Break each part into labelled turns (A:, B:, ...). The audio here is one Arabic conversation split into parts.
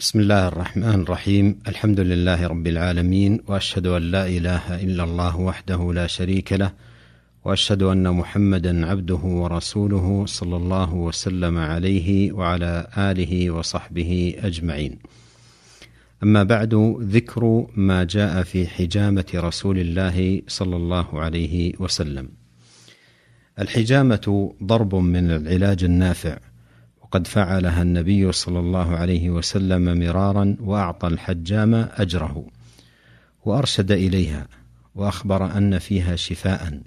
A: بسم الله الرحمن الرحيم. الحمد لله رب العالمين وأشهد أن لا إله إلا الله وحده لا شريك له وأشهد أن محمدا عبده ورسوله صلى الله وسلم عليه وعلى آله وصحبه أجمعين. أما بعد ذكر ما جاء في حجامة رسول الله صلى الله عليه وسلم. الحجامة ضرب من العلاج النافع وقد فعلها النبي صلى الله عليه وسلم مرارا وأعطى الحجام أجره. وأرشد إليها وأخبر أن فيها شفاء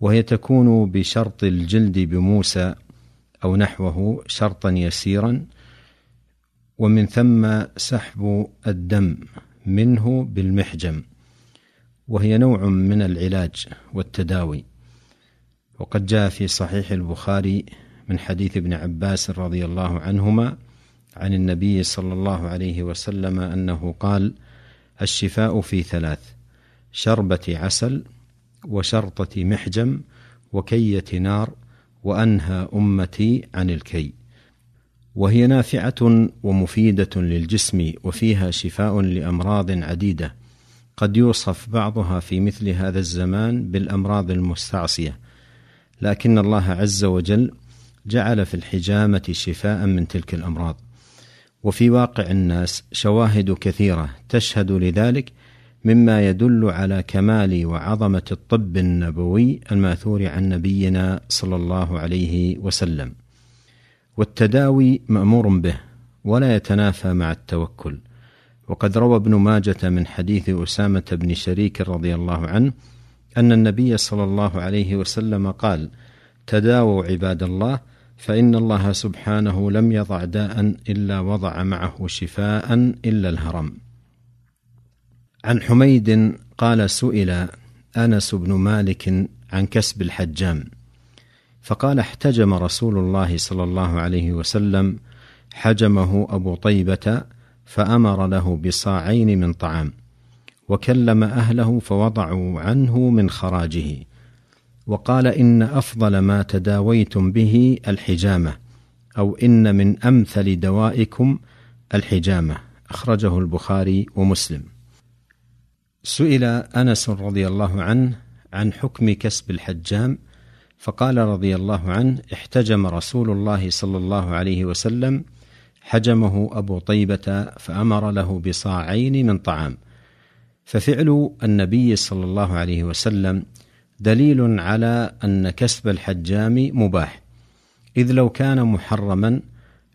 A: وهي تكون بشرط الجلد بموسى أو نحوه شرطا يسيرا ومن ثم سحب الدم منه بالمحجم وهي نوع من العلاج والتداوي. وقد جاء في صحيح البخاري من حديث ابن عباس رضي الله عنهما عن النبي صلى الله عليه وسلم أنه قال الشفاء في ثلاث شربة عسل وشرطة محجم وكية نار وأنهى أمتي عن الكي. وهي نافعة ومفيدة للجسم وفيها شفاء لأمراض عديدة. قد يوصف بعضها في مثل هذا الزمان بالأمراض المستعصية. لكن الله عز وجل جعل في الحجامة شفاء من تلك الأمراض. وفي واقع الناس شواهد كثيرة تشهد لذلك مما يدل على كمال وعظمة الطب النبوي الماثور عن نبينا صلى الله عليه وسلم. والتداوي مأمور به ولا يتنافى مع التوكل. وقد روى ابن ماجة من حديث أسامة بن شريك رضي الله عنه أن النبي صلى الله عليه وسلم قال تداووا عباد الله فإن الله سبحانه لم يضع داء إلا وضع معه شفاء إلا الهرم. عن حميد قال سئل أنس بن مالك عن كسب الحجام فقال احتجم رسول الله صلى الله عليه وسلم حجمه أبو طيبة فأمر له بصاعين من طعام وكلم أهله فوضعوا عنه من خراجه. وقال إن أفضل ما تداويتم به الحجامة أو إن من أمثل دوائكم الحجامة. أخرجه البخاري ومسلم. سئل أنس رضي الله عنه عن حكم كسب الحجام فقال رضي الله عنه احتجم رسول الله صلى الله عليه وسلم حجمه أبو طيبة فأمر له بصاعين من طعام. ففعل النبي صلى الله عليه وسلم دليل على أن كسب الحجام مباح. إذ لو كان محرما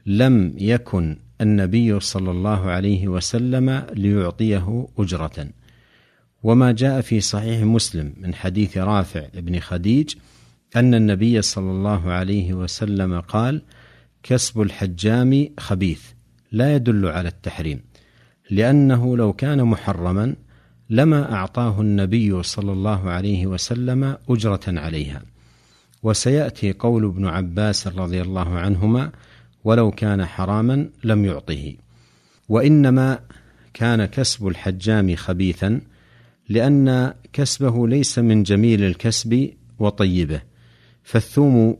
A: لم يكن النبي صلى الله عليه وسلم ليعطيه أجرة. وما جاء في صحيح مسلم من حديث رافع بن خديج أن النبي صلى الله عليه وسلم قال كسب الحجام خبيث. لا يدل على التحريم لأنه لو كان محرما لما أعطاه النبي صلى الله عليه وسلم أجرة عليها. وسيأتي قول ابن عباس رضي الله عنهما ولو كان حراما لم يعطه. وإنما كان كسب الحجام خبيثا لأن كسبه ليس من جميل الكسب وطيبه فالثوم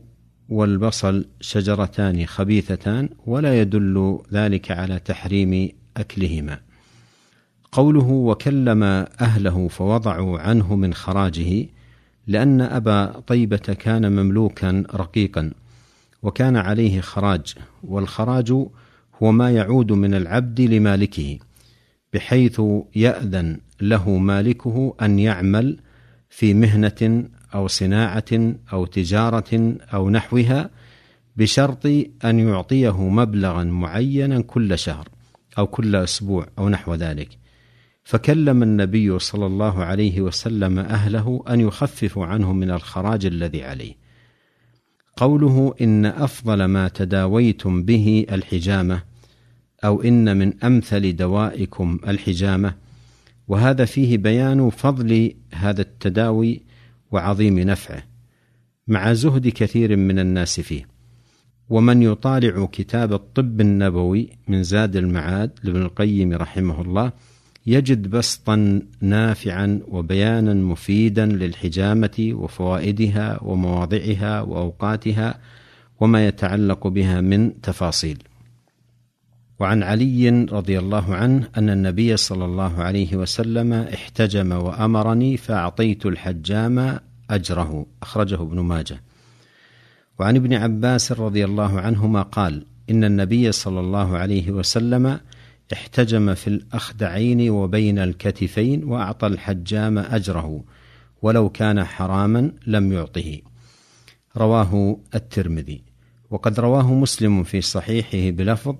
A: والبصل شجرتان خبيثتان ولا يدل ذلك على تحريم أكلهما. قوله وكلم أهله فوضعوا عنه من خراجه لأن أبا طيبة كان مملوكا رقيقا وكان عليه خراج والخراج هو ما يعود من العبد لمالكه بحيث يأذن له مالكه أن يعمل في مهنة أو صناعة أو تجارة أو نحوها بشرط أن يعطيه مبلغا معينا كل شهر أو كل أسبوع أو نحو ذلك. فكلم النبي صلى الله عليه وسلم أهله أن يخففوا عنه من الخراج الذي عليه. قوله إن أفضل ما تداويتم به الحجامة أو إن من أمثل دوائكم الحجامة وهذا فيه بيان فضل هذا التداوي وعظيم نفعه مع زهد كثير من الناس فيه. ومن يطالع كتاب الطب النبوي من زاد المعاد لابن القيم رحمه الله يجد بسطا نافعا وبيانا مفيدا للحجامة وفوائدها ومواضعها وأوقاتها وما يتعلق بها من تفاصيل. وعن علي رضي الله عنه أن النبي صلى الله عليه وسلم احتجم وأمرني فأعطيت الحجام أجره. أخرجه ابن ماجه. وعن ابن عباس رضي الله عنهما قال إن النبي صلى الله عليه وسلم احتجم في الأخدعين وبين الكتفين وأعطى الحجام أجره ولو كان حراما لم يعطه. رواه الترمذي. وقد رواه مسلم في صحيحه بلفظ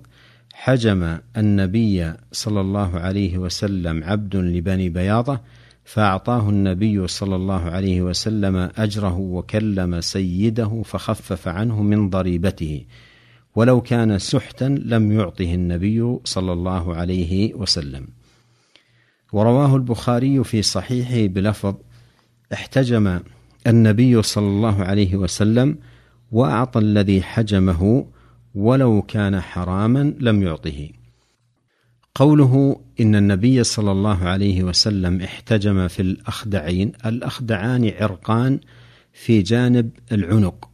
A: حجم النبي صلى الله عليه وسلم عبد لبني بياضة فأعطاه النبي صلى الله عليه وسلم أجره وكلم سيده فخفف عنه من ضريبته. ولو كان سحتا لم يعطه النبي صلى الله عليه وسلم. ورواه البخاري في صحيحه بلفظ احتجم النبي صلى الله عليه وسلم وأعطى الذي حجمه ولو كان حراما لم يعطه. قوله إن النبي صلى الله عليه وسلم احتجم في الأخدعين الأخدعان عرقان في جانب العنق.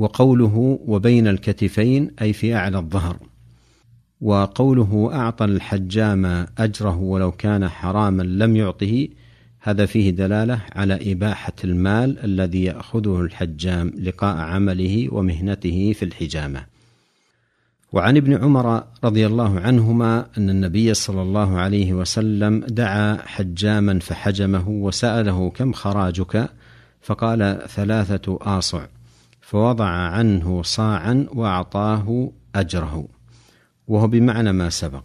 A: وقوله وبين الكتفين أي في أعلى الظهر. وقوله أعطى الحجام أجره ولو كان حراما لم يعطه هذا فيه دلالة على إباحة المال الذي يأخذه الحجام لقاء عمله ومهنته في الحجامة. وعن ابن عمر رضي الله عنهما أن النبي صلى الله عليه وسلم دعا حجاما فحجمه وسأله كم خراجك؟ فقال ثلاثة آصع. فوضع عنه صاعا وأعطاه أجره وهو بمعنى ما سبق.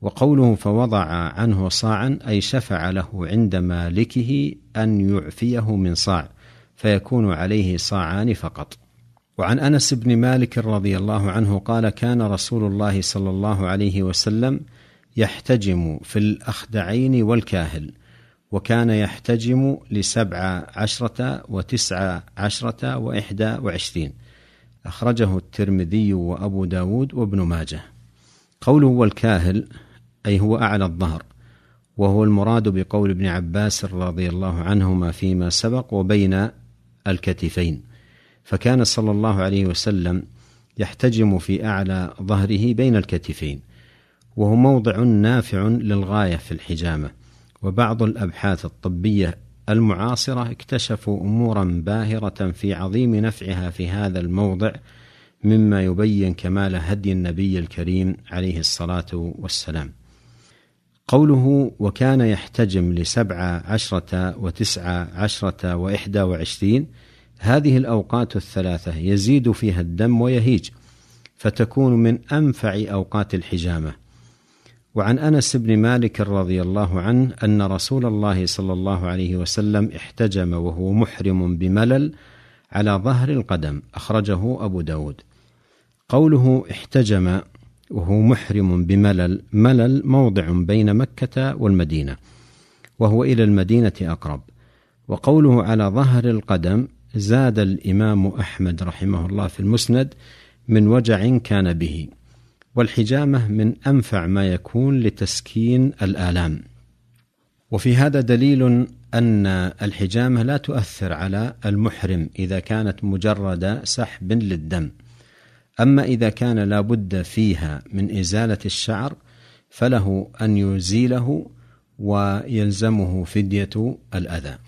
A: وقوله فوضع عنه صاعا أي شفع له عند مالكه أن يعفيه من صاع فيكون عليه صاعان فقط. وعن أنس بن مالك رضي الله عنه قال كان رسول الله صلى الله عليه وسلم يحتجم في الأخدعين والكاهل وكان يحتجم لسبع عشرة وتسع عشرة وإحدى وعشرين. أخرجه الترمذي وأبو داود وابن ماجه. قوله والكاهل أي هو أعلى الظهر وهو المراد بقول ابن عباس رضي الله عنهما فيما سبق وبين الكتفين. فكان صلى الله عليه وسلم يحتجم في أعلى ظهره بين الكتفين وهو موضع نافع للغاية في الحجامة. وبعض الأبحاث الطبية المعاصرة اكتشفوا أمورا باهرة في عظيم نفعها في هذا الموضع مما يبين كمال هدي النبي الكريم عليه الصلاة والسلام. قوله وكان يحتجم لسبع عشرة وتسع عشرة وإحدى وعشرين هذه الأوقات الثلاثة يزيد فيها الدم ويهيج فتكون من أنفع أوقات الحجامة. وعن أنس بن مالك رضي الله عنه أن رسول الله صلى الله عليه وسلم احتجم وهو محرم بملل على ظهر القدم أخرجه أبو داود. قوله احتجم وهو محرم بملل ملل موضع بين مكة والمدينة وهو إلى المدينة أقرب. وقوله على ظهر القدم زاد الإمام أحمد رحمه الله في المسند من وجع كان به. والحجامة من أنفع ما يكون لتسكين الآلام. وفي هذا دليل أن الحجامة لا تؤثر على المحرم إذا كانت مجرد سحب للدم. أما إذا كان لا بد فيها من إزالة الشعر فله أن يزيله ويلزمه فدية الأذى.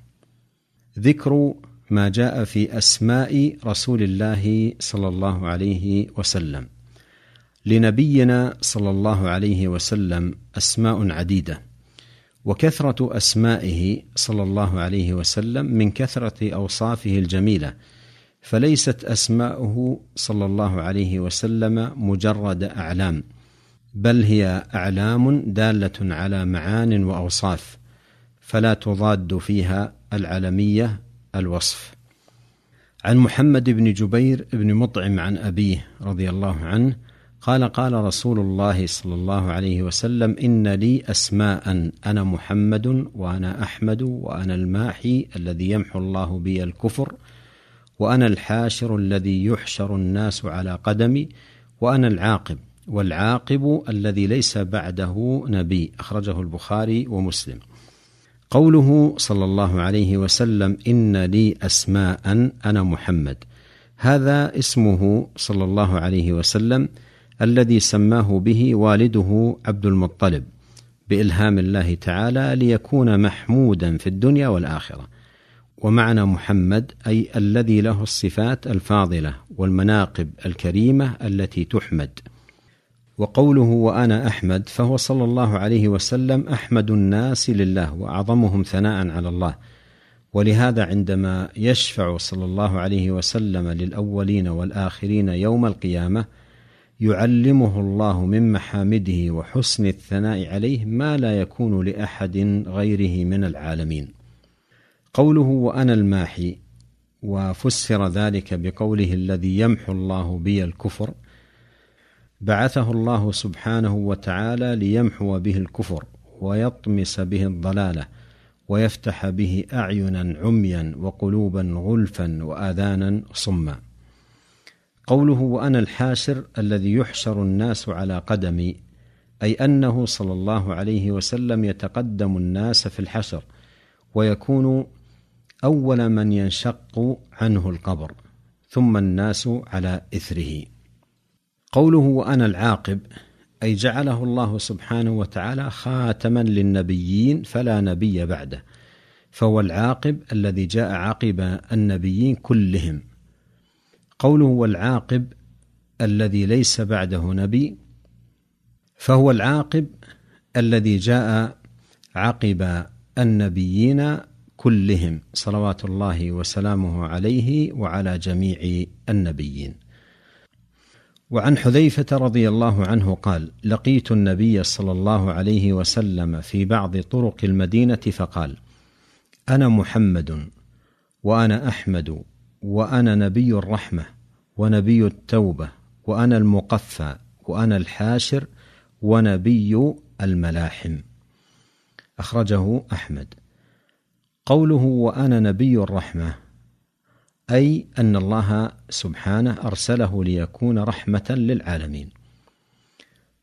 A: ذكر ما جاء في أسماء رسول الله صلى الله عليه وسلم. لنبينا صلى الله عليه وسلم أسماء عديدة وكثرة أسمائه صلى الله عليه وسلم من كثرة أوصافه الجميلة فليست أسماؤه صلى الله عليه وسلم مجرد أعلام بل هي أعلام دالة على معان وأوصاف فلا تضاد فيها العلميه الوصف. عن محمد بن جبير بن مطعم عن أبيه رضي الله عنه قال قال رسول الله صلى الله عليه وسلم إن لي اسماء أنا محمد وأنا أحمد وأنا الماحي الذي يمحو الله بي الكفر وأنا الحاشر الذي يحشر الناس على قدمي وأنا العاقب والعاقب الذي ليس بعده نبي أخرجه البخاري ومسلم. قوله صلى الله عليه وسلم إن لي اسماء أنا محمد هذا اسمه صلى الله عليه وسلم الذي سماه به والده عبد المطلب بإلهام الله تعالى ليكون محمودا في الدنيا والآخرة. ومعنى محمد أي الذي له الصفات الفاضلة والمناقب الكريمة التي تحمد. وقوله وأنا أحمد فهو صلى الله عليه وسلم أحمد الناس لله وأعظمهم ثناء على الله. ولهذا عندما يشفع صلى الله عليه وسلم للأولين والآخرين يوم القيامة يعلمه الله من محامده وحسن الثناء عليه ما لا يكون لأحد غيره من العالمين. قوله وأنا الماحي وفسر ذلك بقوله الذي يمحو الله بي الكفر بعثه الله سبحانه وتعالى ليمحو به الكفر ويطمس به الضلالة ويفتح به أعينا عميا وقلوبا غلفا وآذانا صما. قوله وأنا الحاشر الذي يحشر الناس على قدمي أي أنه صلى الله عليه وسلم يتقدم الناس في الحشر ويكون أول من ينشق عنه القبر ثم الناس على إثره. قوله وأنا العاقب أي جعله الله سبحانه وتعالى خاتما للنبيين فلا نبي بعده فهو العاقب الذي جاء عقب النبيين كلهم. قوله والعاقب الذي ليس بعده نبي فهو العاقب الذي جاء عقب النبيين كلهم صلوات الله وسلامه عليه وعلى جميع النبيين. وعن حذيفة رضي الله عنه قال لقيت النبي صلى الله عليه وسلم في بعض طرق المدينة فقال أنا محمد وأنا أحمد وأنا نبي الرحمة ونبي التوبة وأنا المقفى وأنا الحاشر ونبي الملاحم. أخرجه أحمد. قوله وأنا نبي الرحمة أي أن الله سبحانه أرسله ليكون رحمة للعالمين.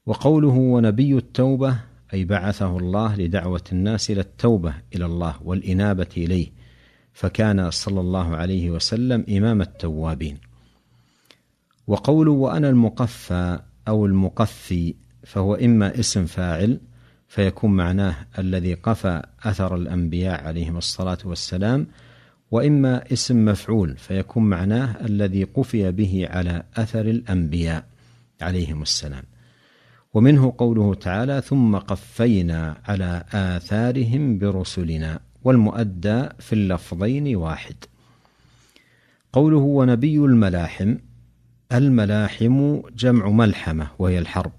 A: وقوله ونبي التوبة أي بعثه الله لدعوة الناس إلى التوبة إلى الله والإنابة إليه فكان صلى الله عليه وسلم إمام التوابين. وقوله وأنا المقفى أو المقفي فهو إما اسم فاعل فيكون معناه الذي قفى أثر الأنبياء عليهم الصلاة والسلام وإما اسم مفعول فيكون معناه الذي قفي به على أثر الأنبياء عليهم السلام. ومنه قوله تعالى ثم قفينا على آثارهم برسلنا. والمؤدى في اللفظين واحد. قوله ونبي الملاحم الملاحم جمع ملحمة وهي الحرب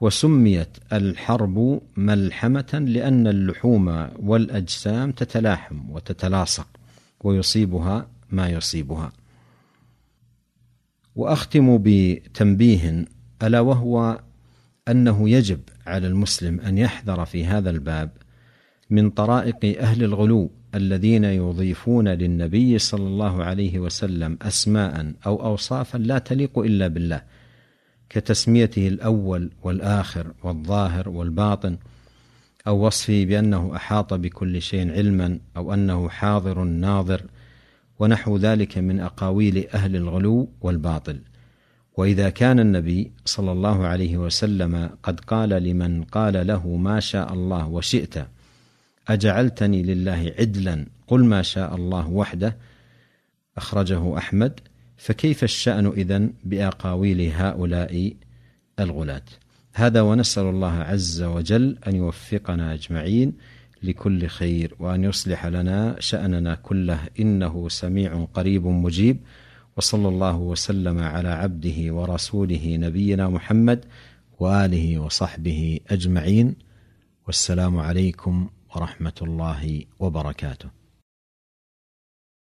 A: وسميت الحرب ملحمة لأن اللحوم والأجسام تتلاحم وتتلاصق ويصيبها ما يصيبها. وأختم بتنبيه ألا وهو أنه يجب على المسلم أن يحذر في هذا الباب من طرائق أهل الغلو الذين يضيفون للنبي صلى الله عليه وسلم أسماء أو أوصافا لا تليق إلا بالله كتسميته الأول والآخر والظاهر والباطن أو وصفه بأنه أحاط بكل شيء علما أو أنه حاضر ناظر ونحو ذلك من أقاويل أهل الغلو والباطل. وإذا كان النبي صلى الله عليه وسلم قد قال لمن قال له ما شاء الله وشئت أجعلتني لله عدلا. قل ما شاء الله وحده أخرجه أحمد. فكيف الشأن إذن بأقاويل هؤلاء الغلاة؟ هذا ونسأل الله عز وجل أن يوفقنا أجمعين لكل خير وأن يصلح لنا شأننا كله. إنه سميع قريب مجيب. وصلى الله وسلم على عبده ورسوله نبينا محمد وآله وصحبه أجمعين. والسلام عليكم ورحمة الله وبركاته.